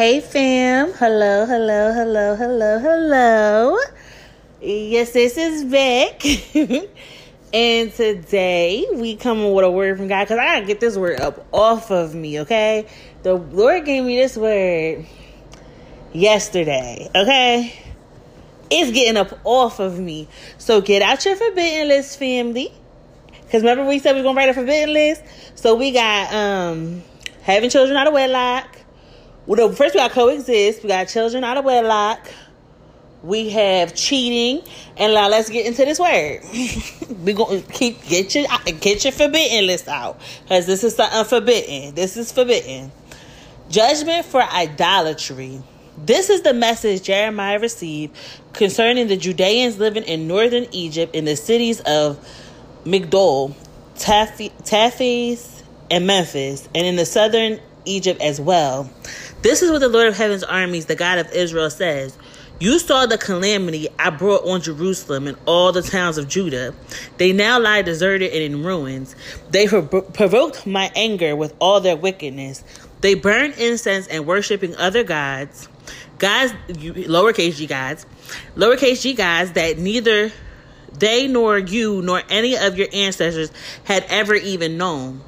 Hey fam. Hello, hello, hello, hello, hello. Yes, this is Vic. and today we come with a word from God because I gotta get this word up off of me, okay? The Lord gave me this word yesterday, okay? It's getting up off of me. So get out your forbidden list, family. Because remember we said we are gonna write a forbidden list? So we got um having children out of wedlock well, first we got coexist. We got children out of wedlock. We have cheating, and now let's get into this word. we gonna keep get your get your forbidden list out because this is something forbidden. This is forbidden. Judgment for idolatry. This is the message Jeremiah received concerning the Judeans living in northern Egypt in the cities of Migdol, Tahpanhes, and Memphis, and in the southern Egypt as well. This is what the Lord of Heaven's armies, the God of Israel, says. You saw the calamity I brought on Jerusalem and all the towns of Judah. They now lie deserted and in ruins. They provoked my anger with all their wickedness. They burn incense and worshiping other gods, gods, lowercase g gods, lowercase g gods that neither they nor you nor any of your ancestors had ever even known.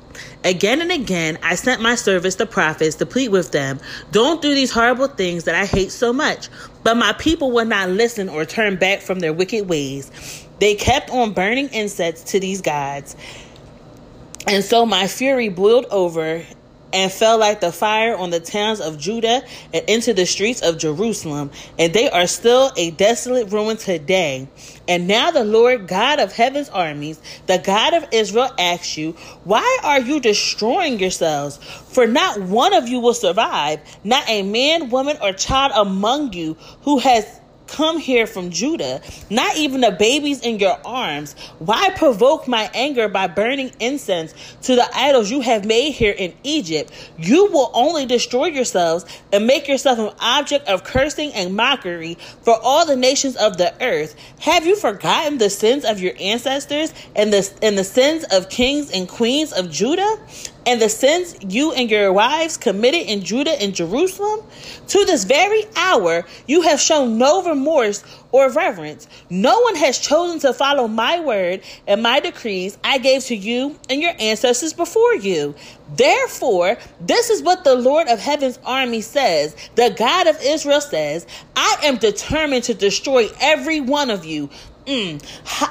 Again and again, I sent my servants, the prophets, to plead with them don't do these horrible things that I hate so much. But my people would not listen or turn back from their wicked ways. They kept on burning incense to these gods. And so my fury boiled over and fell like the fire on the towns of Judah and into the streets of Jerusalem. And they are still a desolate ruin today. And now the Lord God of heaven's armies, the God of Israel, asks you, Why are you destroying yourselves? For not one of you will survive, not a man, woman, or child among you who has come here from Judah, not even the babies in your arms. Why provoke my anger by burning incense to the idols you have made here in Egypt? You will only destroy yourselves and make yourself an object of cursing and mockery for all the nations of the earth. Have you forgotten the sins of your ancestors and the, and the sins of kings and queens of Judah? And the sins you and your wives committed in Judah and Jerusalem? To this very hour, you have shown no remorse or reverence. No one has chosen to follow my word and my decrees I gave to you and your ancestors before you. Therefore, this is what the Lord of heaven's army says. The God of Israel says, I am determined to destroy every one of you Mm.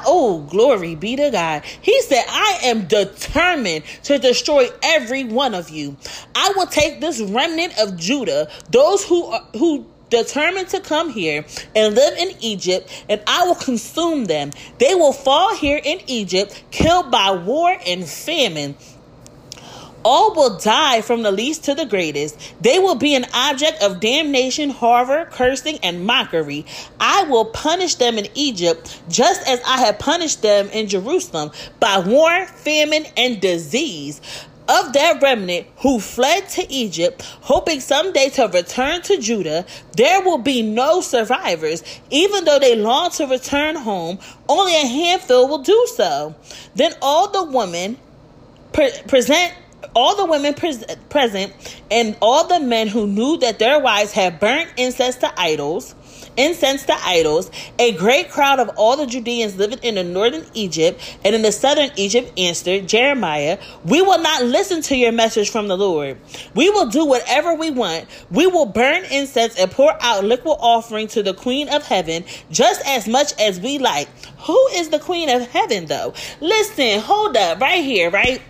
Oh, glory be to God. He said, I am determined to destroy every one of you. I will take this remnant of Judah, those who are, who determined to come here and live in Egypt, and I will consume them. They will fall here in Egypt, killed by war and famine. All will die from the least to the greatest. They will be an object of damnation, horror, cursing, and mockery. I will punish them in Egypt just as I have punished them in Jerusalem by war, famine, and disease of that remnant who fled to Egypt, hoping someday to return to Judah, there will be no survivors. Even though they long to return home, only a handful will do so. Then all the women pre- present all the women pres- present and all the men who knew that their wives had burnt incense to idols incense to idols a great crowd of all the judeans living in the northern egypt and in the southern egypt answered jeremiah we will not listen to your message from the lord. We will do whatever we want. We will burn incense and pour out liquid offering to the queen of heaven just as much as we like. Who is the queen of heaven though? Listen hold up right here right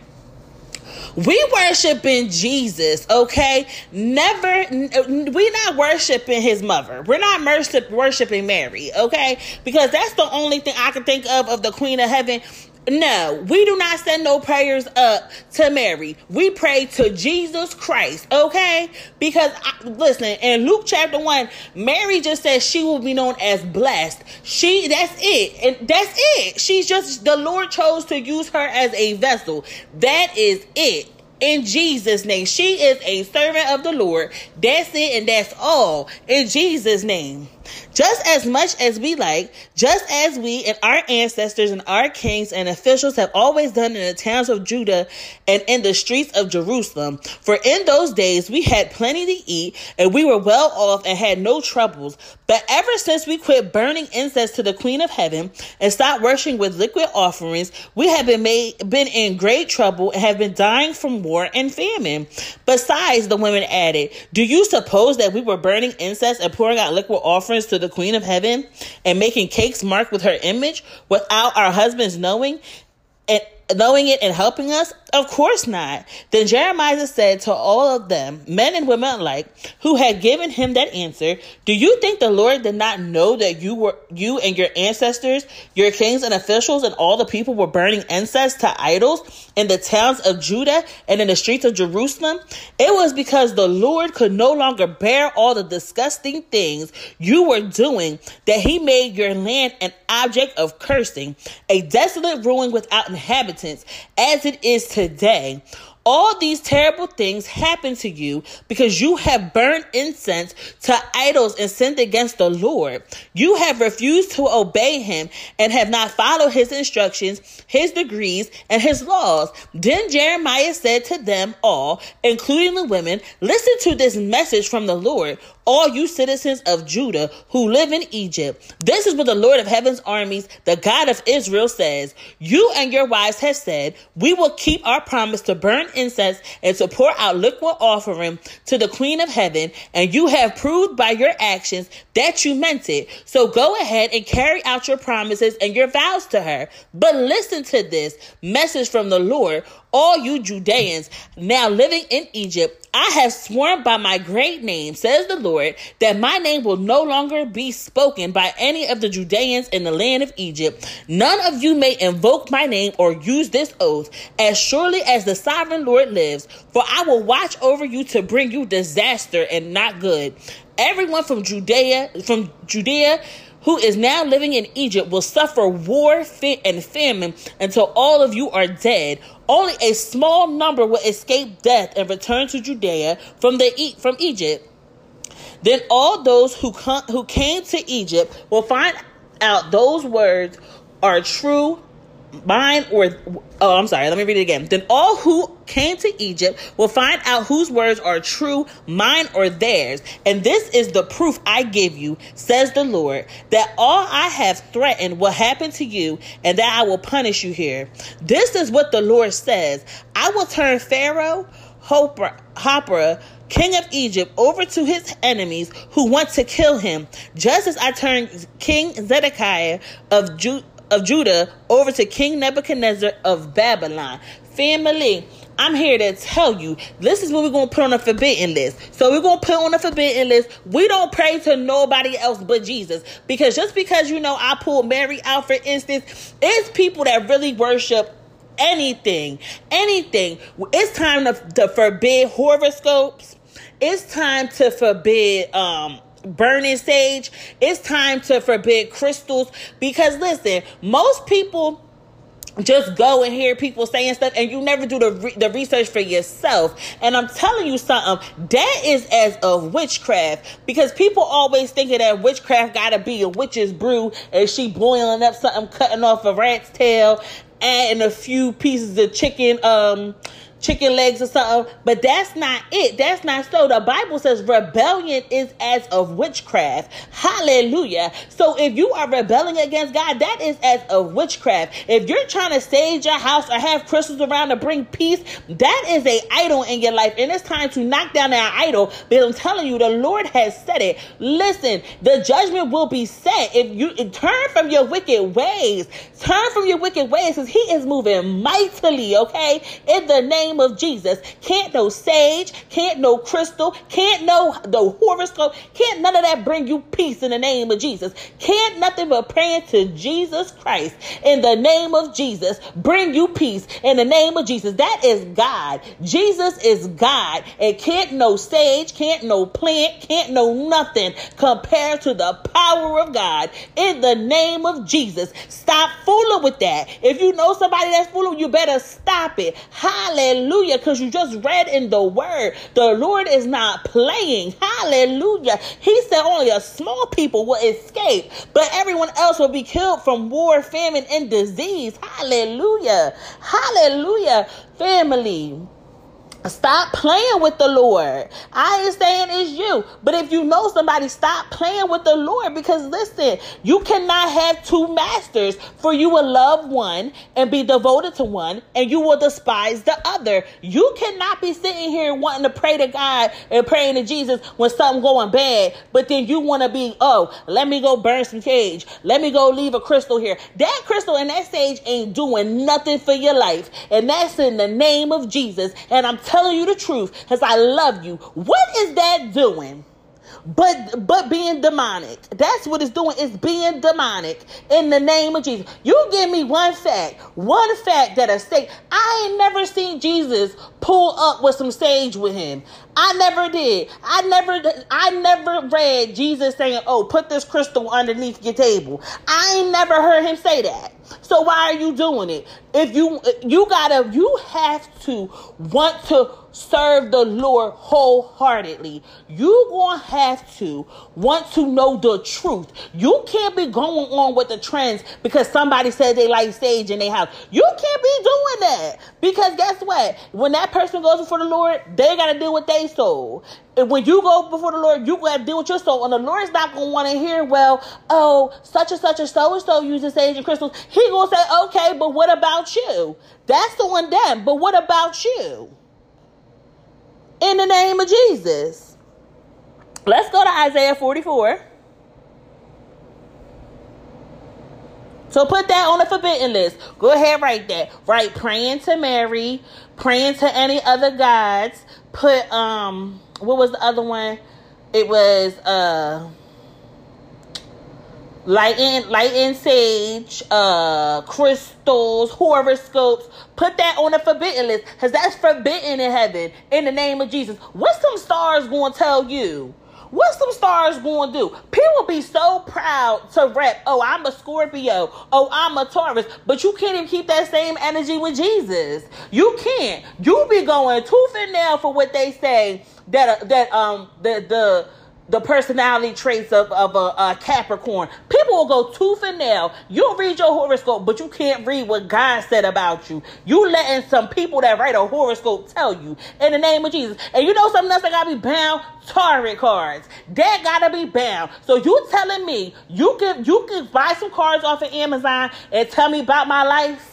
we worshiping Jesus, okay? Never, uh, we not worshiping his mother. We're not worshiping Mary, okay? Because that's the only thing I can think of of the Queen of Heaven. No, we do not send no prayers up to Mary. We pray to Jesus Christ, okay? Because I, listen, in Luke chapter 1, Mary just says she will be known as blessed. She that's it. And that's it. She's just the Lord chose to use her as a vessel. That is it. In Jesus' name. She is a servant of the Lord. That's it and that's all. In Jesus' name. Just as much as we like, just as we and our ancestors and our kings and officials have always done in the towns of Judah and in the streets of Jerusalem. For in those days we had plenty to eat and we were well off and had no troubles. But ever since we quit burning incense to the Queen of Heaven and stopped worshiping with liquid offerings, we have been made been in great trouble and have been dying from war and famine. Besides, the women added, Do you suppose that we were burning incense and pouring out liquid offerings to the Queen of Heaven and making cakes marked with her image without our husbands knowing? And knowing it and helping us? Of course not. Then Jeremiah said to all of them, men and women alike, who had given him that answer, Do you think the Lord did not know that you were you and your ancestors, your kings and officials, and all the people were burning incense to idols in the towns of Judah and in the streets of Jerusalem? It was because the Lord could no longer bear all the disgusting things you were doing that he made your land an object of cursing, a desolate ruin without inhabitants, as it is today. All these terrible things happen to you because you have burned incense to idols and sinned against the Lord. You have refused to obey him and have not followed his instructions, his degrees, and his laws. Then Jeremiah said to them all, including the women, Listen to this message from the Lord all you citizens of Judah who live in Egypt. This is what the Lord of heaven's armies, the God of Israel, says. You and your wives have said, We will keep our promise to burn incense and to pour out liquid offering to the Queen of heaven, and you have proved by your actions that you meant it. So go ahead and carry out your promises and your vows to her. But listen to this message from the Lord all you Judeans now living in Egypt, I have sworn by my great name, says the Lord, that my name will no longer be spoken by any of the Judeans in the land of Egypt. None of you may invoke my name or use this oath, as surely as the sovereign Lord lives, for I will watch over you to bring you disaster and not good. Everyone from Judea, from Judea, who is now living in Egypt will suffer war and famine until all of you are dead. Only a small number will escape death and return to Judea from the from Egypt. Then all those who who came to Egypt will find out those words are true mine or oh i'm sorry let me read it again. Then all who came to egypt will find out whose words are true mine or theirs. And this is the proof i give you says the lord that all i have threatened will happen to you and that i will punish you here. This is what the lord says. I will turn pharaoh hopper hopper king of Egypt, over to his enemies who want to kill him, just as I turned King Zedekiah of Judah of Judah over to King Nebuchadnezzar of Babylon. Family, I'm here to tell you this is what we're to put on a forbidden list. So we're to put on a forbidden list. We don't pray to nobody else but Jesus. Because just because you know I pulled Mary out for instance, it's people that really worship anything. Anything. It's time to, to forbid horoscopes. It's time to forbid um burning sage. It's time to forbid crystals because listen, most people just go and hear people saying stuff and you never do the, re- the research for yourself and i'm telling you something that is as of witchcraft because people always thinking that witchcraft gotta be a witch's brew and she boiling up something cutting off a rat's tail adding a few pieces of chicken um chicken legs or something. But that's not it. That's not so. The Bible says rebellion is as of witchcraft. Hallelujah. So if you are rebelling against God, that is as of witchcraft. If you're trying to stage your house or have crystals around to bring peace, that is a idol in your life. And it's time to knock down that idol. Because I'm telling you, the Lord has said it. Listen, the judgment will be set if you turn from your wicked ways. Turn from your wicked ways because he is moving mightily, okay? In the name name of Jesus. Can't no sage, can't no crystal, can't no the horoscope, can't none of that bring you peace in the name of Jesus. Can't nothing but praying to Jesus Christ in the name of Jesus bring you peace in the name of Jesus. That is God. Jesus is God. And can't no sage, can't no plant, can't no nothing compare to the power of God in the name of Jesus. Stop fooling with that. If you know somebody that's fooling, you better stop it. Hallelujah. Hallelujah. Because you just read in the word, the Lord is not playing. Hallelujah. He said only a small people will escape, but everyone else will be killed from war, famine, and disease. Hallelujah. Hallelujah. Family. Stop playing with the Lord. I ain't saying it's you, but if you know somebody, stop playing with the Lord because listen, you cannot have two masters, for you will love one and be devoted to one, and you will despise the other. You cannot be sitting here wanting to pray to God and praying to Jesus when something going bad, but then you want to be, oh, let me go burn some sage. Let me go leave a crystal here. That crystal and that sage ain't doing nothing for your life, and that's in the name of Jesus. And I'm telling you the truth because I love you. What is that doing? But but being demonic. That's what it's doing. It's being demonic in the name of Jesus. You give me one fact, one fact that a sage. I ain't never seen Jesus pull up with some sage with him. I never did. I never I never read Jesus saying, "Oh, put this crystal underneath your table." I ain't never heard him say that. So why are you doing it? If you you gotta you have to want to serve the Lord wholeheartedly. You gonna have to want to know the truth. You can't be going on with the trends because somebody said they like sage in their house. You can't be doing that because guess what? When that person goes before the Lord, they gotta deal with their soul. And when you go before the Lord, you gotta deal with your soul. And the Lord's not gonna want to hear, well, oh, such and such and so and so uses sage and crystals. He gonna say, okay, but what about you? That's the one them. But what about you? In the name of Jesus. Let's go to Isaiah 44. So put that on the forbidden list. Go ahead, write that. Write praying to Mary, praying to any other gods. Put um what was the other one? It was uh light in light in sage, uh crystals, horoscopes. Put that on the forbidden list because that's forbidden in heaven in the name of Jesus. What's some stars gonna tell you? What's some stars going to do? People be so proud to rep, oh, I'm a Scorpio. Oh, I'm a Taurus. But you can't even keep that same energy with Jesus. You can't. You be going tooth and nail for what they say that, uh, that, um, the, the, the personality traits of, of a, a, Capricorn. People will go tooth and nail. You'll read your horoscope, but you can't read what God said about you. You letting some people that write a horoscope tell you in the name of Jesus. And you know something else that gotta be bound? Tarot cards. That gotta be bound. So you telling me you can you can buy some cards off of Amazon and tell me about my life?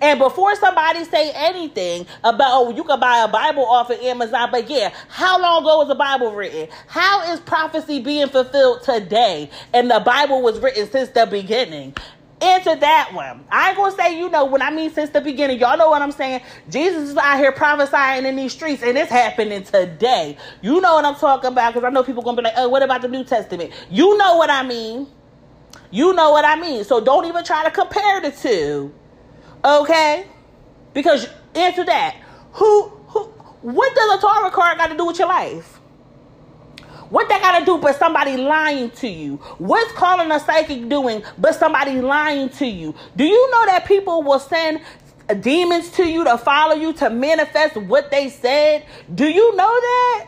And before somebody say anything about, oh, you can buy a Bible off of Amazon, but yeah, how long ago was the Bible written? How is prophecy being fulfilled today? And the Bible was written since the beginning. Answer that one. I ain't gonna say, you know, when I mean since the beginning, y'all know what I'm saying. Jesus is out here prophesying in these streets, and it's happening today. You know what I'm talking about, because I know people gonna be like, oh, what about the New Testament? You know what I mean. You know what I mean. So don't even try to compare the two. Okay? Because answer that. Who who what does a tarot card got to do with your life? What that got to do but somebody lying to you? What's calling a psychic doing but somebody lying to you? Do you know that people will send demons to you to follow you to manifest what they said? Do you know that?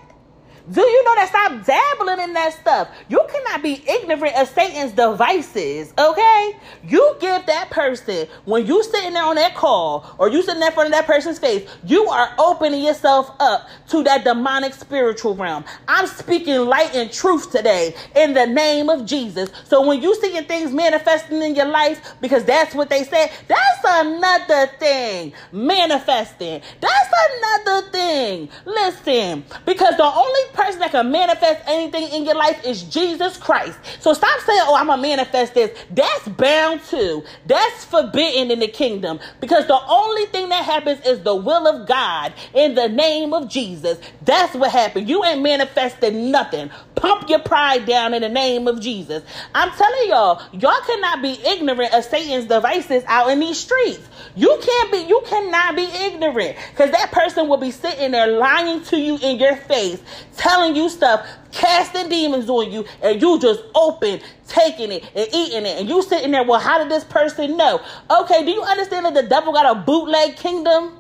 Do you know that? Stop dabbling in that stuff. You cannot be ignorant of Satan's devices, okay? You give that person, when you sitting there on that call or you sitting there in front of that person's face, you are opening yourself up to that demonic spiritual realm. I'm speaking light and truth today in the name of Jesus. So when you seeing things manifesting in your life, because that's what they said, that's another thing. Manifesting. That's another thing. Listen, because the only person that can manifest anything in your life is Jesus Christ. So stop saying, oh, I'm going to manifest this. That's bound to. That's forbidden in the kingdom because the only thing that happens is the will of God in the name of Jesus. That's what happened. You ain't manifesting nothing. Pump your pride down in the name of Jesus. I'm telling y'all, y'all cannot be ignorant of Satan's devices out in these streets. You can't be, you cannot be ignorant because that person will be sitting there lying to you in your face, telling you stuff, casting demons on you, and you just open, taking it and eating it. And you sitting there, well, how did this person know? Okay, do you understand that the devil got a bootleg kingdom?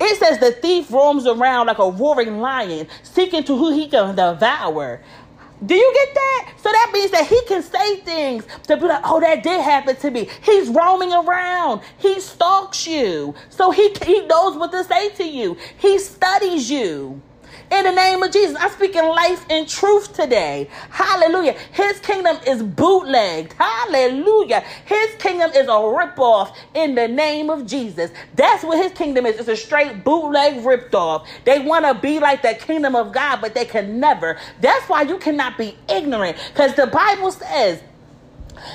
It says the thief roams around like a roaring lion, seeking to who he can devour. Do you get that? So that means that he can say things to be like, oh, that did happen to me. He's roaming around. He stalks you. So he, he knows what to say to you. He studies you. In the name of Jesus, I'm speaking life and truth today. Hallelujah. His kingdom is bootlegged. Hallelujah. His kingdom is a ripoff in the name of Jesus. That's what his kingdom is. It's a straight bootleg ripped off. They want to be like the kingdom of God, but they can never. That's why you cannot be ignorant because the Bible says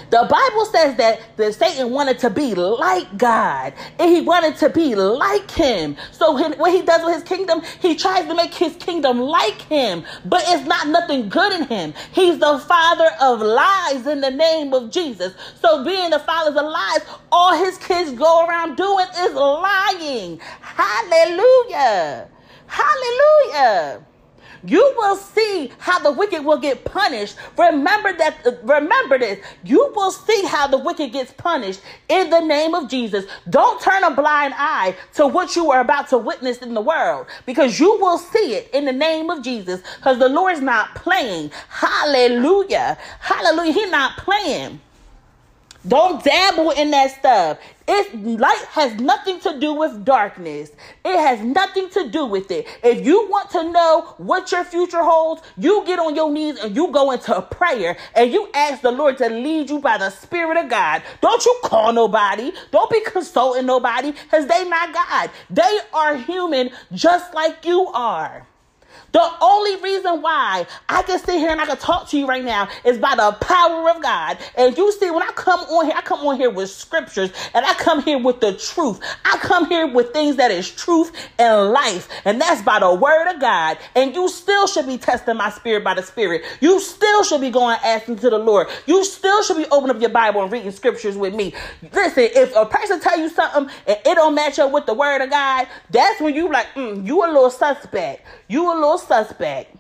the Bible says that the Satan wanted to be like God, and he wanted to be like Him. So what he does with his kingdom, he tries to make his kingdom like Him, but it's not nothing good in him. He's the father of lies in the name of Jesus. So being the father of lies, all his kids go around doing is lying. Hallelujah. Hallelujah you will see how the wicked will get punished. Remember that, remember this. You will see how the wicked gets punished in the name of Jesus. Don't turn a blind eye to what you are about to witness in the world because you will see it in the name of Jesus because the Lord's not playing. Hallelujah. Hallelujah. He's not playing. Don't dabble in that stuff. It's light has nothing to do with darkness. It has nothing to do with it. If you want to know what your future holds, you get on your knees and you go into a prayer and you ask the Lord to lead you by the Spirit of God. Don't you call nobody. Don't be consulting nobody because they not God. They are human just like you are. The only reason why I can sit here and I can talk to you right now is by the power of God. And you see, when I come on here, I come on here with scriptures and I come here with the truth. I come here with things that is truth and life. And that's by the word of God. And you still should be testing my spirit by the spirit. You still should be going asking to the Lord. You still should be opening up your Bible and reading scriptures with me. Listen, if a person tell you something and it don't match up with the word of God, that's when you like, mm, you a little suspect. You a little suspect.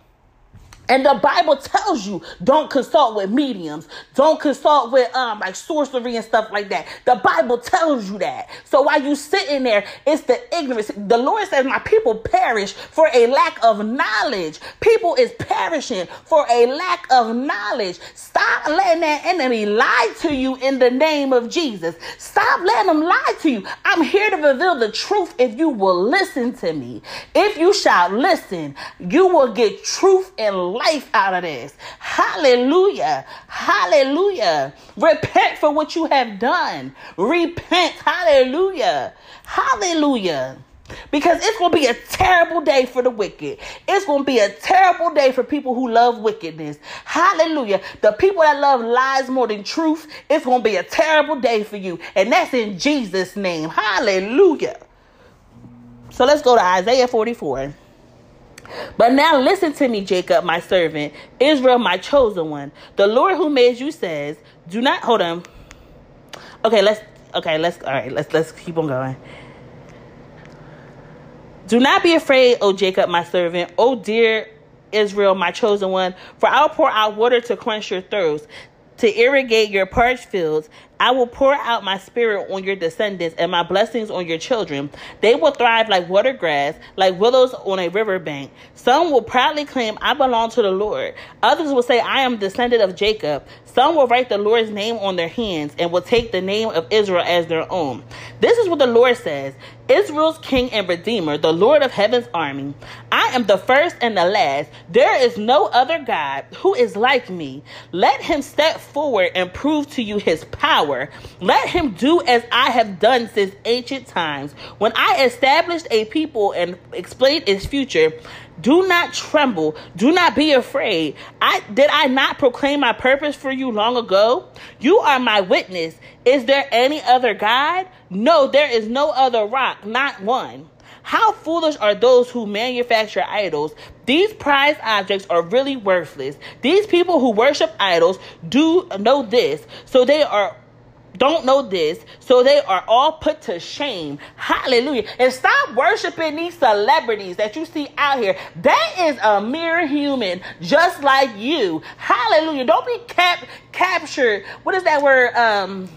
And the Bible tells you don't consult with mediums, don't consult with um like sorcery and stuff like that. The Bible tells you that. So while you sitting there, it's the ignorance. The Lord says, "My people perish for a lack of knowledge." People is perishing for a lack of knowledge. Stop letting that enemy lie to you in the name of Jesus. Stop letting them lie to you. I'm here to reveal the truth. If you will listen to me, if you shall listen, you will get truth and life out of this. Hallelujah. Hallelujah. Repent for what you have done. Repent. Hallelujah. Hallelujah. Because it's going to be a terrible day for the wicked. It's going to be a terrible day for people who love wickedness. Hallelujah. The people that love lies more than truth, it's going to be a terrible day for you. And that's in Jesus' name. Hallelujah. So let's go to Isaiah 44. But now listen to me, Jacob, my servant, Israel, my chosen one. The Lord who made you says, Do not hold on. Okay, let's okay, let's all right, let's let's keep on going. Do not be afraid, O Jacob, my servant, O dear Israel, my chosen one, for I'll pour out water to quench your thirst, to irrigate your parched fields. I will pour out my spirit on your descendants and my blessings on your children. They will thrive like water grass, like willows on a riverbank. Some will proudly claim, I belong to the Lord. Others will say, I am descendant of Jacob. Some will write the Lord's name on their hands and will take the name of Israel as their own. This is what the Lord says Israel's King and Redeemer, the Lord of heaven's army. I am the first and the last. There is no other God who is like me. Let him step forward and prove to you his power. Let him do as I have done since ancient times. When I established a people and explained its future, do not tremble. Do not be afraid. I did I not proclaim my purpose for you long ago? You are my witness. Is there any other God? No, there is no other rock, not one. How foolish are those who manufacture idols? These prized objects are really worthless. These people who worship idols do know this, so they are don't know this, so they are all put to shame. Hallelujah. And stop worshiping these celebrities that you see out here. That is a mere human, just like you. Hallelujah. Don't be cap- captured. What is that word? Um,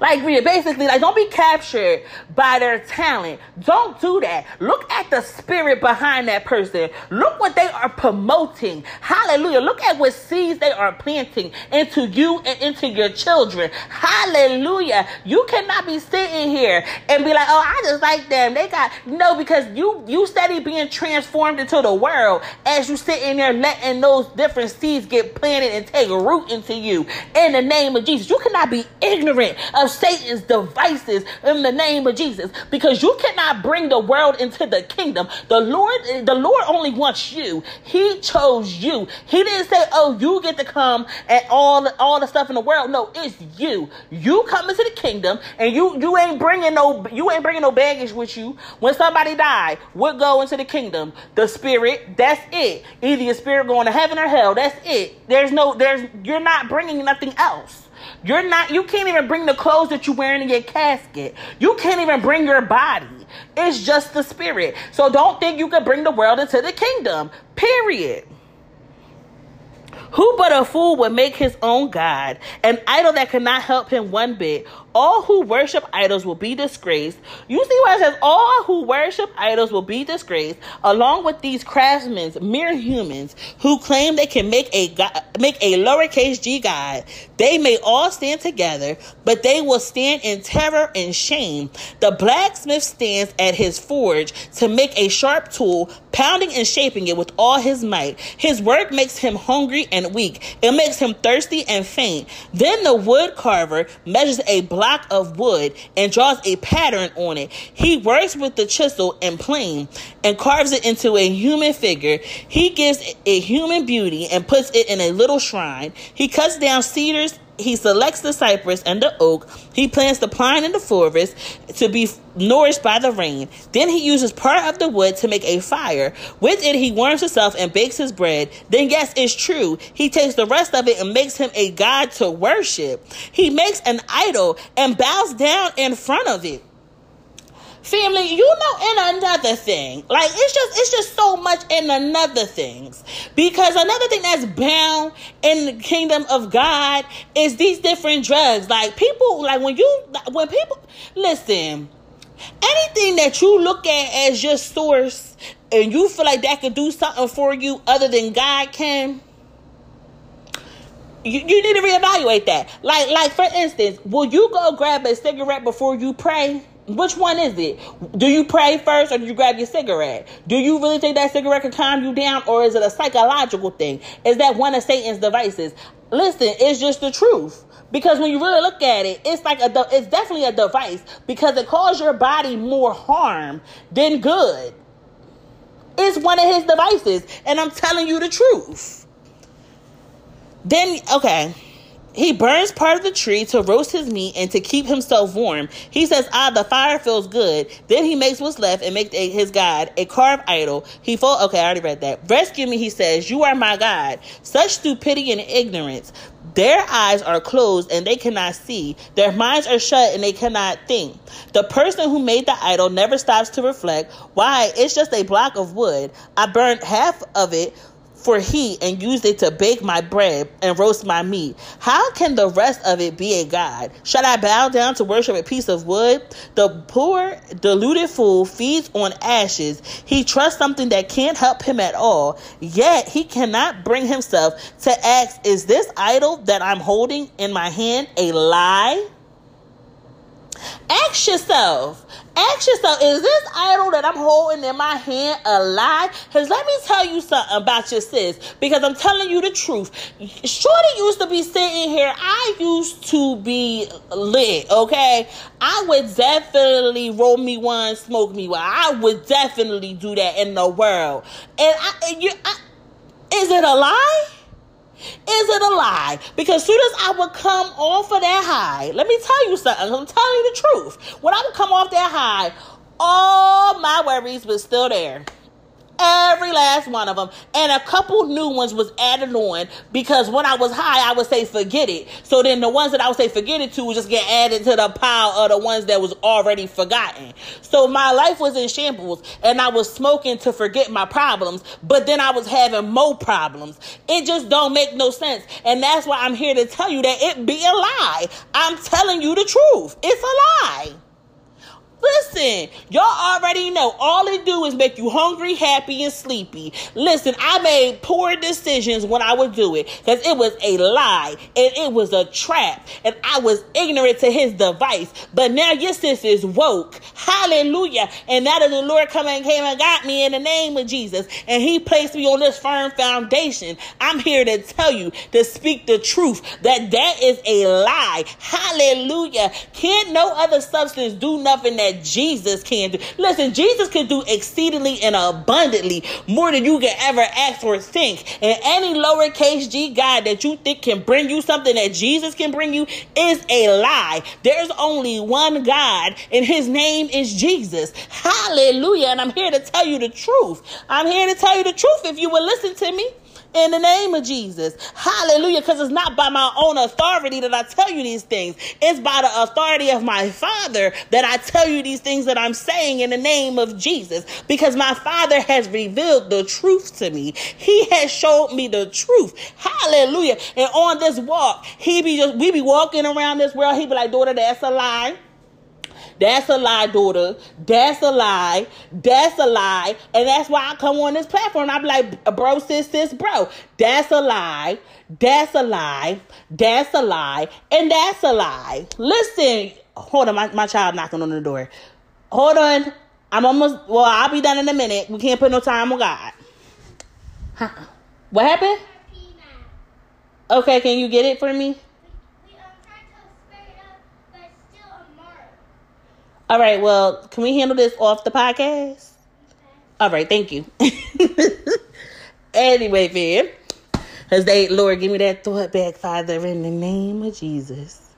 Like we basically, like don't be captured by their talent. Don't do that. Look at the spirit behind that person. Look what they are promoting. Hallelujah. Look at what seeds they are planting into you and into your children. Hallelujah. You cannot be sitting here and be like, oh, I just like them. They got no because you you steady being transformed into the world as you sit in there letting those different seeds get planted and take root into you in the name of Jesus. You cannot be ignorant of Satan's devices in the name of Jesus because you cannot bring the world into the kingdom. The Lord, the Lord only wants you. He chose you. He didn't say, "Oh, you get to come and all all the stuff in the world." No, it's you. You come into the kingdom, and you you ain't bringing no you ain't bringing no baggage with you. When somebody die, what go into the kingdom? The spirit. That's it. Either your spirit going to heaven or hell. That's it. There's no there's you're not bringing nothing else. You're not, you can't even bring the clothes that you're wearing in your casket. You can't even bring your body. It's just the spirit. So don't think you can bring the world into the kingdom. Period. Who but a fool would make his own God, an idol that cannot help him one bit? All who worship idols will be disgraced. You see what it says? All who worship idols will be disgraced, along with these craftsmen, mere humans, who claim they can make a God, make a lowercase g God. They may all stand together, but they will stand in terror and shame. The blacksmith stands at his forge to make a sharp tool, pounding and shaping it with all his might. His work makes him hungry and weak. It makes him thirsty and faint. Then the wood carver measures a block of wood and draws a pattern on it. He works with the chisel and plane and carves it into a human figure. He gives a human beauty and puts it in a little shrine. He cuts down cedars he selects the cypress and the oak. He plants the pine and the forest to be nourished by the rain. Then he uses part of the wood to make a fire. With it, he warms himself and bakes his bread. Then, yes, it's true. He takes the rest of it and makes him a god to worship. He makes an idol and bows down in front of it. Family, you know, in another thing, like it's just it's just so much in another things. Because another thing that's bound in the kingdom of God is these different drugs. Like people, like when you when people listen, anything that you look at as your source and you feel like that could do something for you other than God can, you, you need to reevaluate that. Like, like for instance, will you go grab a cigarette before you pray? Which one is it? Do you pray first or do you grab your cigarette? Do you really think that cigarette can calm you down or is it a psychological thing? Is that one of Satan's devices? Listen, it's just the truth. Because when you really look at it, it's like a it's definitely a device because it causes your body more harm than good. It's one of his devices, and I'm telling you the truth. Then okay, he burns part of the tree to roast his meat and to keep himself warm. He says, Ah, the fire feels good. Then he makes what's left and makes his God a carved idol. He fall. Okay, I already read that. Rescue me, he says. You are my God. Such stupidity and ignorance. Their eyes are closed and they cannot see. Their minds are shut and they cannot think. The person who made the idol never stops to reflect. Why? It's just a block of wood. I burned half of it for heat and used it to bake my bread and roast my meat. How can the rest of it be a God? Shall I bow down to worship a piece of wood? The poor, deluded fool feeds on ashes. He trusts something that can't help him at all. Yet he cannot bring himself to ask, Is this idol that I'm holding in my hand a lie? Ask yourself, ask yourself, is this idol that I'm holding in my hand alive? Because let me tell you something about your sis, because I'm telling you the truth. Shorty used to be sitting here. I used to be lit, okay? I would definitely roll me one, smoke me one. I would definitely do that in the world. And I, you, I, is it a lie? Is it a lie? Because soon as I would come off of that high, let me tell you something. I'm telling you the truth. When I would come off that high, all my worries were still there. Every last one of them. And a couple new ones was added on because when I was high, I would say forget it. So then the ones that I would say forget it to would just get added to the pile of the ones that was already forgotten. So my life was in shambles and I was smoking to forget my problems, but then I was having more problems. It just don't make no sense. And that's why I'm here to tell you that it be a lie. I'm telling you the truth. It's a lie. Listen, y'all already know all it do is make you hungry, happy, and sleepy. Listen, I made poor decisions when I would do it because it was a lie and it was a trap and I was ignorant to his device. But now your sis is woke. Hallelujah. And now that the Lord come and came and got me in the name of Jesus and he placed me on this firm foundation, I'm here to tell you to speak the truth that that is a lie. Hallelujah. Can't no other substance do nothing that that Jesus can do. Listen, Jesus can do exceedingly and abundantly more than you can ever ask or think. And any lowercase g God that you think can bring you something that Jesus can bring you is a lie. There's only one God, and his name is Jesus. Hallelujah. And I'm here to tell you the truth. I'm here to tell you the truth if you will listen to me in the name of Jesus. Hallelujah. Because it's not by my own authority that I tell you these things, it's by the authority of my Father that I tell you these things that I'm saying in the name of Jesus. Because my Father has revealed the truth to me, He has showed me the truth. Hallelujah. And on this walk, He be just, we be walking around this world, He be like, daughter, that's a lie. That's a lie, daughter. That's a lie. That's a lie. And that's why I come on this platform. I be like, bro, sis, sis, bro. That's a lie. That's a lie. That's a lie. And that's a lie. Listen. Hold on. My, my child knocking on the door. Hold on. I'm almost, well, I'll be done in a minute. We can't put no time on God. Huh. What happened? Okay, can you get it for me? All right, well, can we handle this off the podcast? All right, thank you. anyway, fam, as they, Lord, give me that thought back, Father, in the name of Jesus.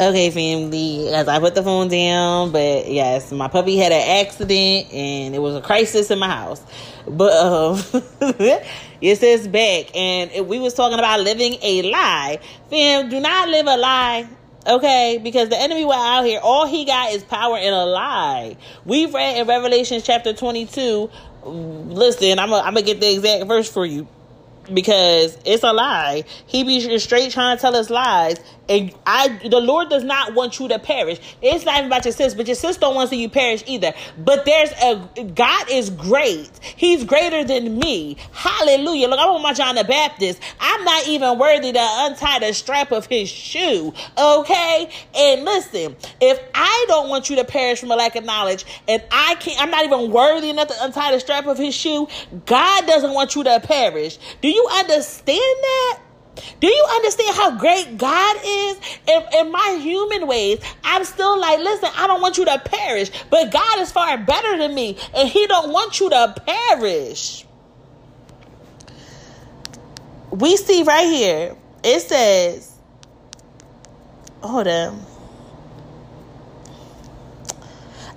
Okay, family, as I put the phone down, but yes, my puppy had an accident and it was a crisis in my house. But um, it says back, and we was talking about living a lie. Fam, do not live a lie. Okay, because the enemy were out here, all he got is power in a lie. We've read in Revelation chapter 22. Listen, I'm going to get the exact verse for you because it's a lie. He be straight trying to tell us lies. And I the Lord does not want you to perish. It's not even about your sis, but your sis don't want to see you perish either. But there's a God is great. He's greater than me. Hallelujah. Look, I'm my John the Baptist. I'm not even worthy to untie the strap of his shoe. Okay? And listen, if I don't want you to perish from a lack of knowledge, and I can't I'm not even worthy enough to untie the strap of his shoe, God doesn't want you to perish. Do you understand that? Do you understand how great God is? In, in my human ways, I'm still like, listen, I don't want you to perish, but God is far better than me, and He don't want you to perish. We see right here, it says, hold on.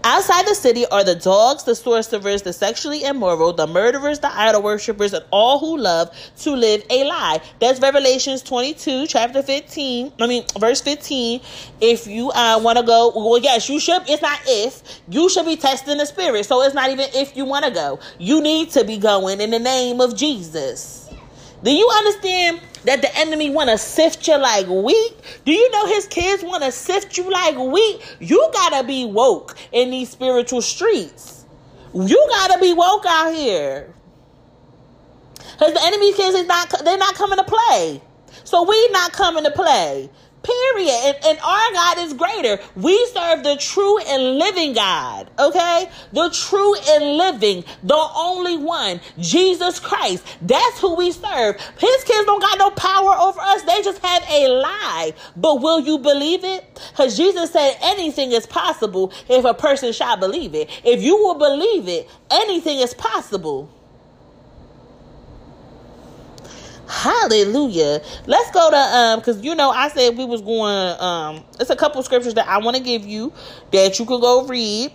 Outside the city are the dogs, the sorcerers, the sexually immoral, the murderers, the idol worshippers, and all who love to live a lie. That's Revelations 22, chapter 15. I mean, verse 15. If you uh, want to go, well, yes, you should. It's not if. You should be testing the spirit. So it's not even if you want to go. You need to be going in the name of Jesus. Do you understand that the enemy want to sift you like wheat? Do you know his kids want to sift you like wheat? You got to be woke in these spiritual streets. You got to be woke out here. Cuz the enemy kids is not they're not coming to play. So we not coming to play. Period. And, and, our God is greater. We serve the true and living God. Okay? The true and living, the only one, Jesus Christ. That's who we serve. His kids don't got no power over us. They just have a lie. But will you believe it? Because Jesus said anything is possible if a person shall believe it. If you will believe it, anything is possible. Hallelujah. Let's go to um because you know I said we was going um it's a couple scriptures that I want to give you that you could go read.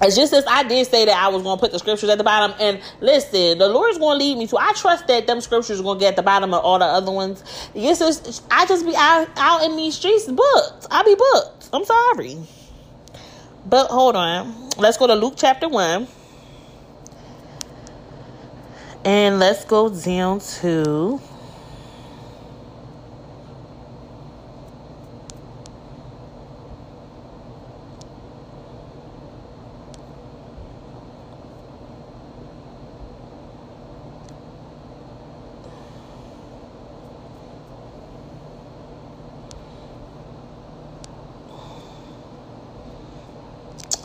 It's just as I did say that I was gonna put the scriptures at the bottom. And listen, the Lord's gonna lead me to I trust that them scriptures are gonna get at the bottom of all the other ones. Yes, I just be out out in these streets booked. I'll be booked. I'm sorry. But hold on. Let's go to Luke chapter one. And let's go down to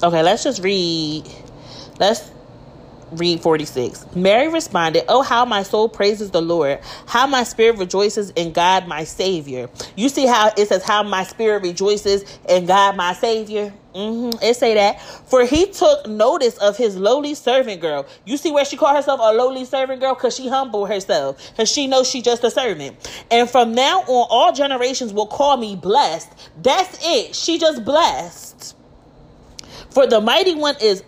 Okay, let's just read. Let's read 46. Mary responded, Oh, how my soul praises the Lord, how my spirit rejoices in God my Savior. You see how it says, How my spirit rejoices in God my Savior? Mm-hmm. It say that. For he took notice of his lowly servant girl. You see where she called herself a lowly servant girl? Because she humbled herself. Because she knows she just a servant. And from now on, all generations will call me blessed. That's it. She just blessed. For the mighty one is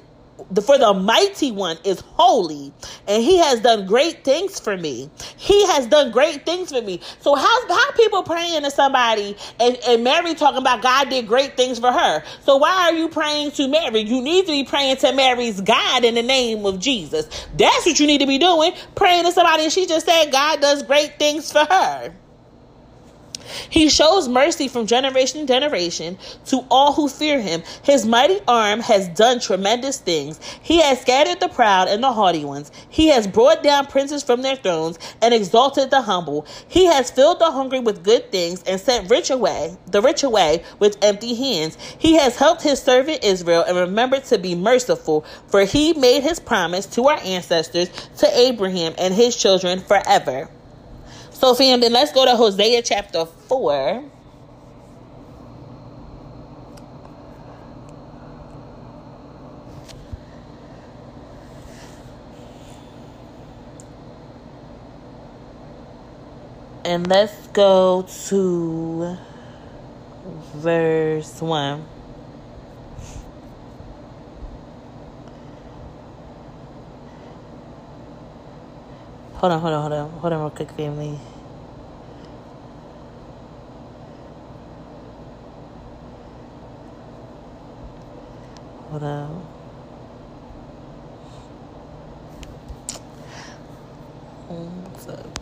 for the mighty one is holy and he has done great things for me. He has done great things for me. So how, how people praying to somebody and, and mary talking about god did great things for her? So why are you praying to mary? You need to be praying to mary's god in the name of jesus. That's what you need to be doing praying to somebody and she just said god does great things for her he shows mercy from generation to generation to all who fear him. His mighty arm has done tremendous things. He has scattered the proud and the haughty ones. He has brought down princes from their thrones and exalted the humble. He has filled the hungry with good things and sent rich away, the rich away with empty hands. He has helped his servant Israel and remembered to be merciful, for he made his promise to our ancestors, to Abraham and his children forever. So, fam, then let's go to Hosea chapter 4. And let's go to verse 1. Hold on, hold on, hold on. Hold on real quick, family. Hold on. Mm,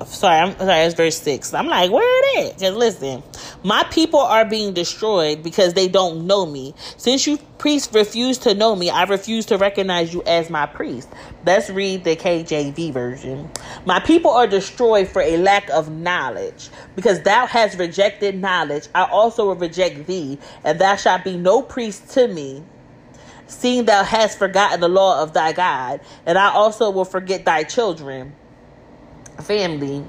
sorry, I'm sorry, it's verse 6. I'm like, where it is? Because listen, my people are being destroyed because they don't know me. Since you priests refuse to know me, I refuse to recognize you as my priest. Let's read the KJV version. My people are destroyed for a lack of knowledge. Because thou hast rejected knowledge, I also will reject thee, and thou shalt be no priest to me seeing thou hast forgotten the law of thy God, and I also will forget thy children. Family.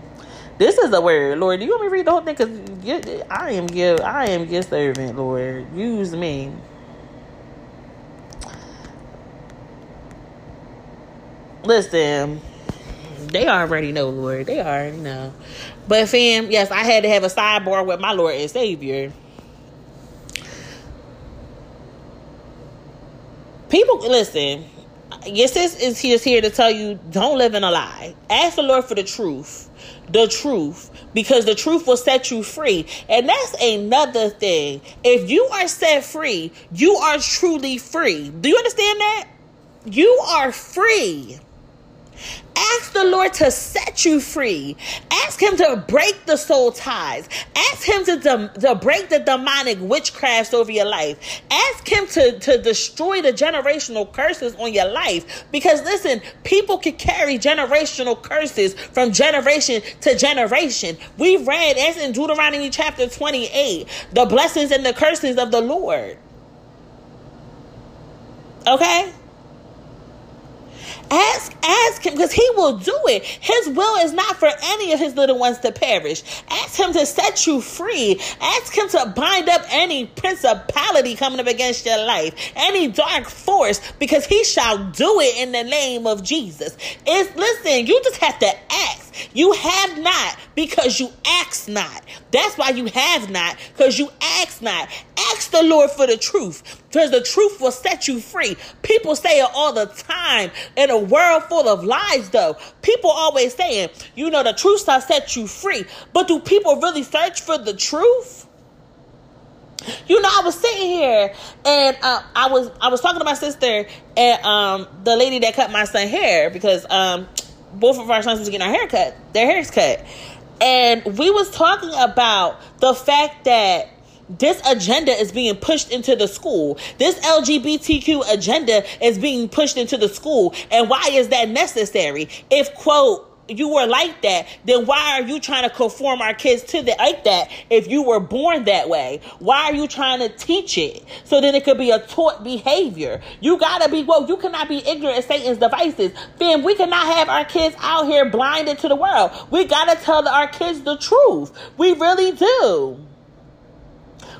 This is a word, Lord. Do you want me to read the whole thing? Because I am your, I am your servant, Lord. Use me. Listen, they already know, Lord. They already know. But fam, yes, I had to have a sidebar with my Lord and Savior. people listen yes this is is here to tell you don't live in a lie. Ask the lord for the truth the truth because the truth will set you free. And that's another thing. If you are set free you are truly free. Do you understand that? You are free Ask the Lord to set you free. Ask Him to break the soul ties. Ask Him to, de- to break the demonic witchcraft over your life. Ask Him to, to destroy the generational curses on your life. Because listen, people can carry generational curses from generation to generation. We read, as in Deuteronomy chapter 28, the blessings and the curses of the Lord. Okay? Ask, ask him because he will do it. His will is not for any of his little ones to perish. Ask him to set you free. Ask him to bind up any principality coming up against your life, any dark force, because he shall do it in the name of Jesus. It's listen, you just have to ask. You have not because you ask not. That's why you have not because you ask not. Ask the Lord for the truth because the truth will set you free. People say it all the time in a world full of lies, though. People always saying, you know, the truth shall set you free. But do people really search for the truth? You know, I was sitting here and uh, I was I was talking to my sister and um, the lady that cut my son hair because um, both of our sons was getting our hair cut, their hair's cut, and we was talking about the fact that this agenda is being pushed into the school. This LGBTQ agenda is being pushed into the school, and why is that necessary? If quote you were like that, then why are you trying to conform our kids to the like that if you were born that way? Why are you trying to teach it so then it could be a taught behavior? You gotta be well, you cannot be ignorant of Satan's devices. Then we cannot have our kids out here blinded to the world. We gotta tell our kids the truth. We really do.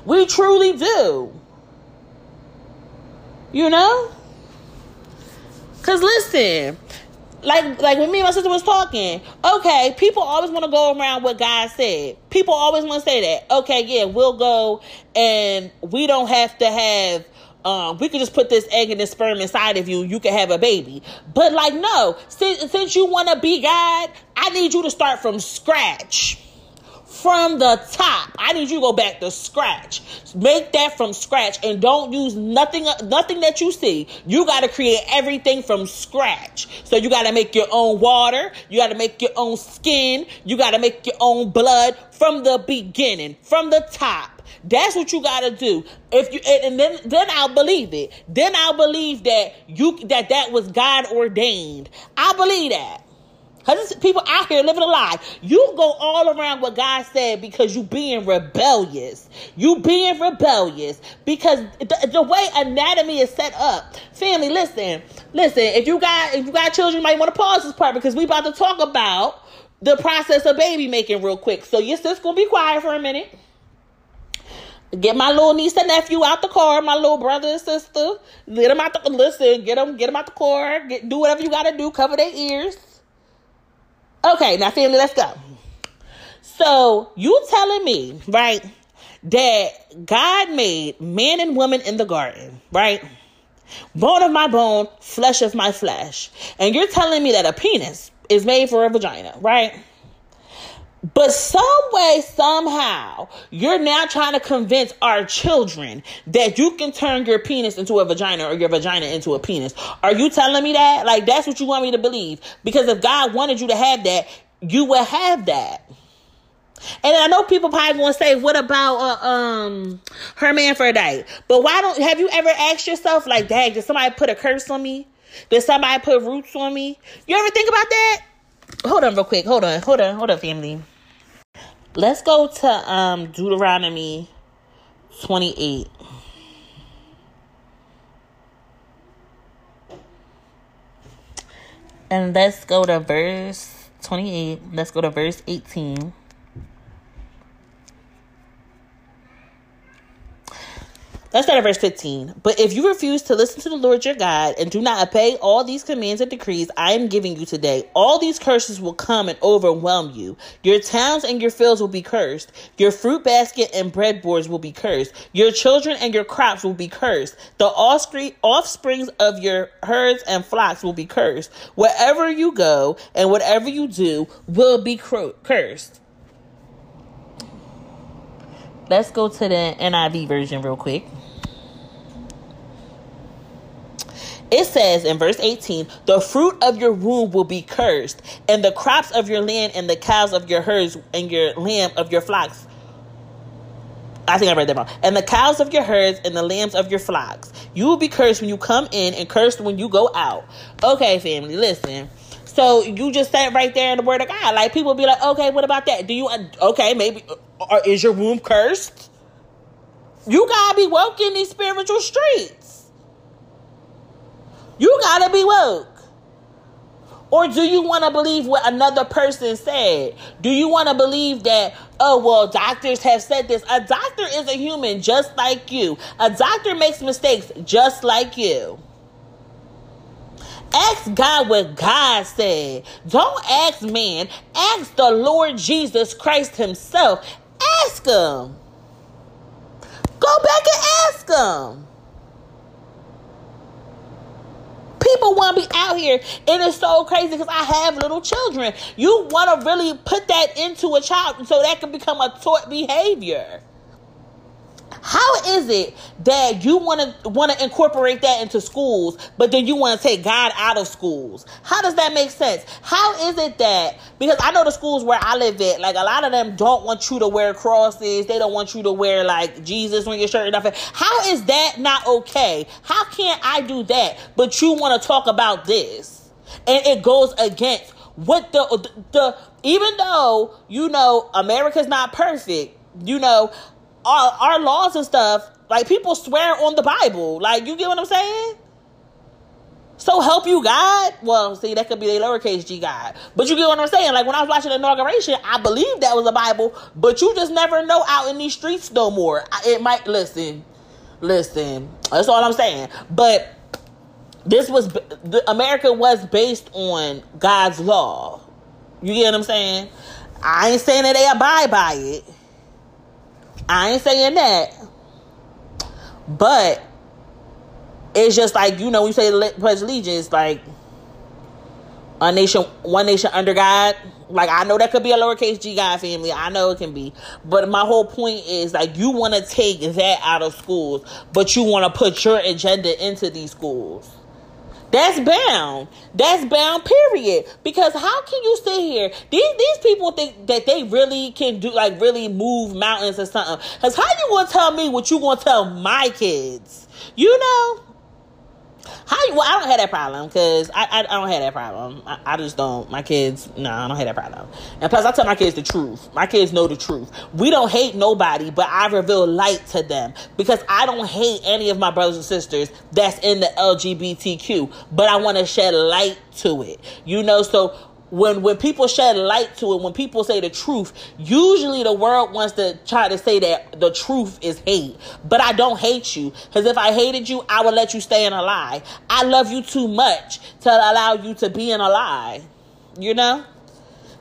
We truly do. You know? Cause listen, like like when me and my sister was talking, okay, people always want to go around what God said. People always want to say that. Okay, yeah, we'll go and we don't have to have um, we could just put this egg and this sperm inside of you. You can have a baby. But like, no, since, since you want to be God, I need you to start from scratch from the top. I need you to go back to scratch. Make that from scratch and don't use nothing nothing that you see. You got to create everything from scratch. So you got to make your own water, you got to make your own skin, you got to make your own blood from the beginning, from the top. That's what you gotta do. If you and then then I'll believe it. Then I'll believe that you that that was God ordained. I believe that. Because people out here living a lie. You go all around what God said because you being rebellious. You being rebellious because the, the way anatomy is set up. Family, listen, listen. If you got if you got children, you might want to pause this part because we about to talk about the process of baby making real quick. So your sis gonna be quiet for a minute. Get my little niece and nephew out the car, my little brother and sister. Get them out the listen. Get them, get them out the car. Get do whatever you gotta do. Cover their ears. Okay, now family, let's go. So you telling me, right, that God made man and woman in the garden, right? Bone of my bone, flesh of my flesh. And you're telling me that a penis is made for a vagina, right? But some way, somehow, you're now trying to convince our children that you can turn your penis into a vagina or your vagina into a penis. Are you telling me that? Like, that's what you want me to believe? Because if God wanted you to have that, you would have that. And I know people probably to say, "What about uh, um hermaphrodite?" But why don't have you ever asked yourself, like, "Dang, did somebody put a curse on me? Did somebody put roots on me?" You ever think about that? Hold on real quick. Hold on. Hold on. Hold on, family. Let's go to um Deuteronomy 28. And let's go to verse 28. Let's go to verse 18. Let's start at verse 15. But if you refuse to listen to the Lord your God and do not obey all these commands and decrees I am giving you today, all these curses will come and overwhelm you. Your towns and your fields will be cursed. Your fruit basket and breadboards will be cursed. Your children and your crops will be cursed. The offsprings of your herds and flocks will be cursed. Wherever you go and whatever you do will be cursed. Let's go to the NIV version real quick. It says in verse 18, the fruit of your womb will be cursed, and the crops of your land and the cows of your herds and your lamb of your flocks. I think I read that wrong. And the cows of your herds and the lambs of your flocks. You will be cursed when you come in and cursed when you go out. Okay, family, listen. So you just sat right there in the word of God. Like people be like, okay, what about that? Do you okay? Maybe or is your womb cursed? You gotta be woke in these spiritual streets. You gotta be woke. Or do you want to believe what another person said? Do you want to believe that, oh, well, doctors have said this? A doctor is a human just like you. A doctor makes mistakes just like you. Ask God what God said. Don't ask man. Ask the Lord Jesus Christ Himself. Ask Him. Go back and ask Him. People want to be out here, and it's so crazy because I have little children. You want to really put that into a child so that can become a taught behavior. How is it that you want to want to incorporate that into schools, but then you want to take God out of schools? How does that make sense? How is it that because I know the schools where I live at, like a lot of them don't want you to wear crosses, they don't want you to wear like Jesus on your shirt and stuff. How is that not okay? How can't I do that, but you want to talk about this, and it goes against what the the even though you know America's not perfect, you know our, our laws and stuff, like people swear on the Bible. Like, you get what I'm saying? So help you God. Well, see, that could be a lowercase g God. But you get what I'm saying? Like when I was watching inauguration, I believe that was a Bible, but you just never know out in these streets no more. It might listen, listen. That's all I'm saying. But this was America was based on God's law. You get what I'm saying? I ain't saying that they abide by it. I ain't saying that. But it's just like, you know, we say Pledge Allegiance, like a nation, one nation under God. Like I know that could be a lowercase g God family. I know it can be. But my whole point is like you want to take that out of schools, but you want to put your agenda into these schools. That's bound. That's bound, period. Because how can you sit here? These these people think that they really can do like really move mountains or something. Cause how you gonna tell me what you gonna tell my kids? You know? How well, I don't have that problem because I, I, I don't have that problem. I, I just don't. My kids, no, I don't have that problem. And plus, I tell my kids the truth. My kids know the truth. We don't hate nobody, but I reveal light to them because I don't hate any of my brothers and sisters that's in the LGBTQ, but I want to shed light to it. You know, so when when people shed light to it, when people say the truth, usually the world wants to try to say that the truth is hate. But I don't hate you because if I hated you, I would let you stay in a lie. I love you too much to allow you to be in a lie. You know.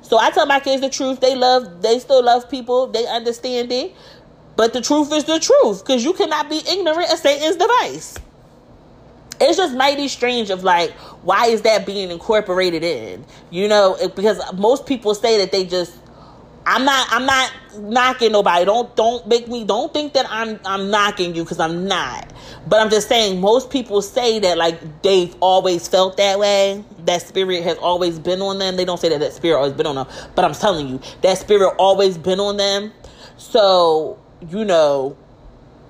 So I tell my kids the truth. They love. They still love people. They understand it. But the truth is the truth because you cannot be ignorant of Satan's device it's just mighty strange of like why is that being incorporated in? You know it, because most people say that they just i'm not i'm not knocking nobody. Don't don't make me don't think that i'm i'm knocking you because i'm not. But i'm just saying most people say that like they've always felt that way. That spirit has always been on them. They don't say that that spirit always been on them but i'm telling you that spirit always been on them. So you know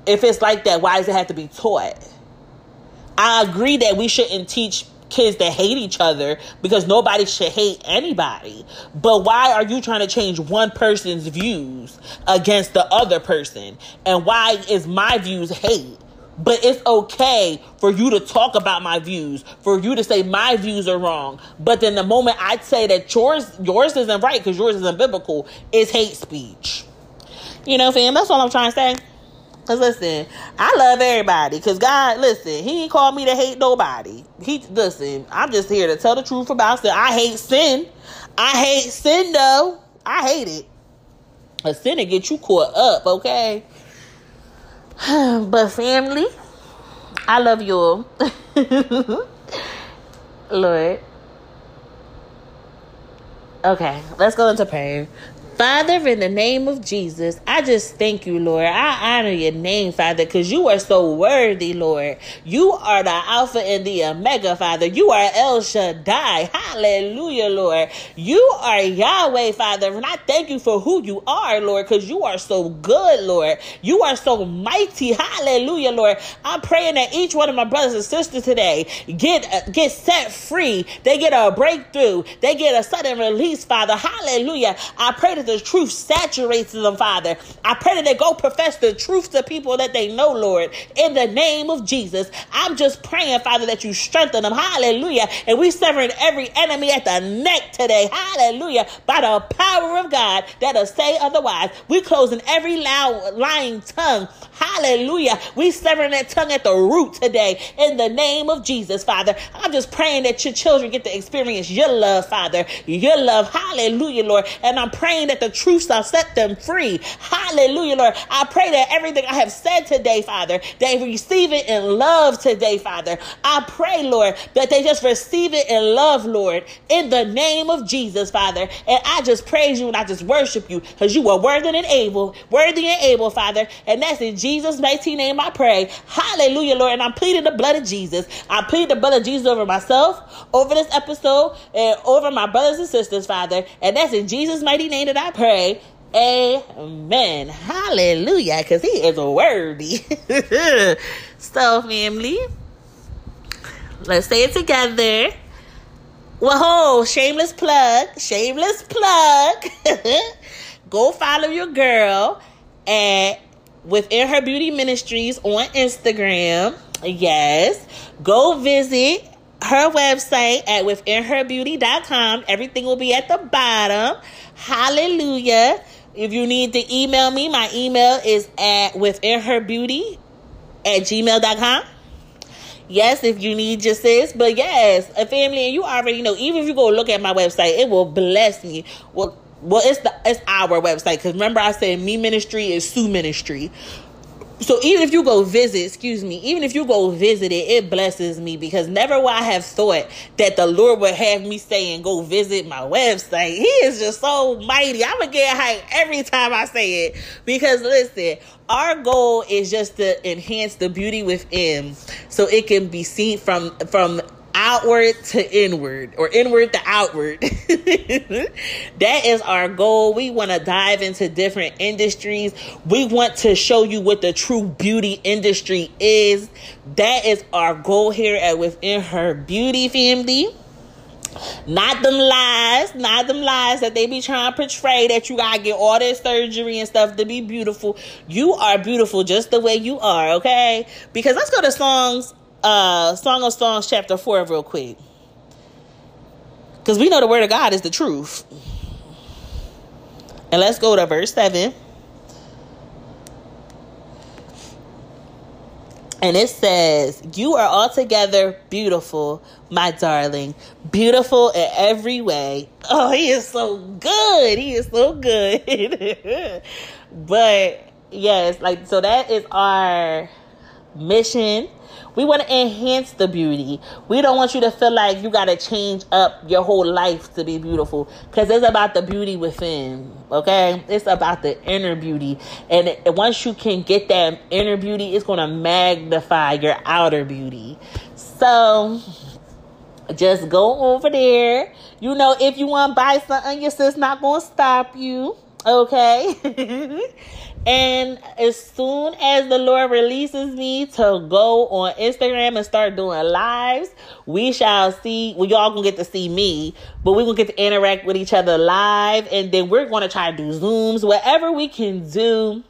if it's like that why does it have to be taught I agree that we shouldn't teach kids that hate each other because nobody should hate anybody. But why are you trying to change one person's views against the other person? And why is my views hate? But it's okay for you to talk about my views, for you to say my views are wrong. But then the moment I say that yours yours isn't right because yours isn't biblical, it's hate speech. You know, fam, that's all I'm trying to say. Cause listen, I love everybody. Cause God, listen, He ain't called me to hate nobody. He listen, I'm just here to tell the truth about sin. I hate sin. I hate sin though. I hate it. A sin to get you caught up, okay? but family, I love you all. Lord. Okay, let's go into prayer. Father, in the name of Jesus, I just thank you, Lord. I honor your name, Father, because you are so worthy, Lord. You are the Alpha and the Omega, Father. You are El Shaddai. Hallelujah, Lord. You are Yahweh, Father. And I thank you for who you are, Lord, because you are so good, Lord. You are so mighty. Hallelujah, Lord. I'm praying that each one of my brothers and sisters today get, uh, get set free. They get a breakthrough. They get a sudden release, Father. Hallelujah. I pray that the truth saturates them, Father. I pray that they go profess the truth to people that they know, Lord, in the name of Jesus. I'm just praying, Father, that you strengthen them. Hallelujah. And we severing every enemy at the neck today. Hallelujah. By the power of God that'll say otherwise. We closing every loud lying tongue. Hallelujah. We severing that tongue at the root today in the name of Jesus, Father. I'm just praying that your children get to experience your love, Father. Your love. Hallelujah, Lord. And I'm praying that the truth shall set them free. Hallelujah, Lord. I pray that everything I have said today, Father, they receive it in love today, Father. I pray, Lord, that they just receive it in love, Lord, in the name of Jesus, Father. And I just praise you and I just worship you because you are worthy and able, worthy and able, Father. And that's in Jesus' mighty name I pray. Hallelujah, Lord. And I'm pleading the blood of Jesus. I plead the blood of Jesus over myself, over this episode, and over my brothers and sisters, Father. And that's in Jesus' mighty name that I pray. Amen. Hallelujah. Because he is worthy. so, family, let's say it together. Whoa, shameless plug. Shameless plug. Go follow your girl at Within Her Beauty Ministries on Instagram. Yes. Go visit her website at withinherbeauty.com. Everything will be at the bottom. Hallelujah. If you need to email me, my email is at withinherbeauty at gmail.com. Yes, if you need your sis, but yes, a family, and you already know. Even if you go look at my website, it will bless me. Well, well, it's the it's our website because remember I said me ministry is Sue ministry. So even if you go visit, excuse me, even if you go visit it, it blesses me because never would I have thought that the Lord would have me say and go visit my website. He is just so mighty. I'm gonna get hyped every time I say it because listen, our goal is just to enhance the beauty within so it can be seen from from outward to inward or inward to outward. that is our goal. We want to dive into different industries. We want to show you what the true beauty industry is. That is our goal here at Within Her Beauty Family. Not them lies, not them lies that they be trying to portray that you gotta get all this surgery and stuff to be beautiful. You are beautiful just the way you are, okay? Because let's go to songs uh Song of Songs chapter 4 real quick. Because we know the word of God is the truth. And let's go to verse 7. And it says, You are altogether beautiful, my darling. Beautiful in every way. Oh, he is so good. He is so good. but yes, like, so that is our mission we want to enhance the beauty. We don't want you to feel like you got to change up your whole life to be beautiful because it's about the beauty within. Okay, it's about the inner beauty, and once you can get that inner beauty, it's going to magnify your outer beauty. So just go over there. You know, if you want to buy something, your sis not going to stop you. Okay. And as soon as the Lord releases me to go on Instagram and start doing lives, we shall see. Well, y'all gonna get to see me, but we're gonna get to interact with each other live. And then we're gonna try to do Zooms, whatever we can do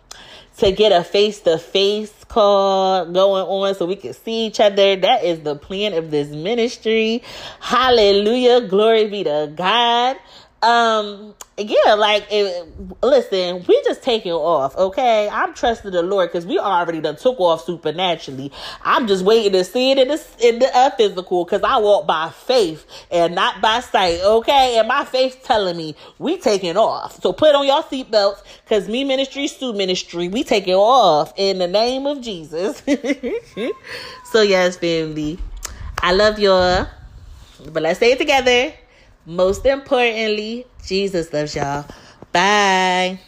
to get a face to face call going on so we can see each other. That is the plan of this ministry. Hallelujah. Glory be to God um yeah like it, listen we just taking off okay? I'm trusting the lord because we already done took off supernaturally. I'm just waiting to see it in the in the uh, physical because i walk by faith and not by sight okay? And my faith telling me we taking off. So put on your seatbelts because me ministry Sue ministry. We taking off in the name of jesus. So yes family. I love y'all but let's say it together most importantly, Jesus loves y'all. Bye.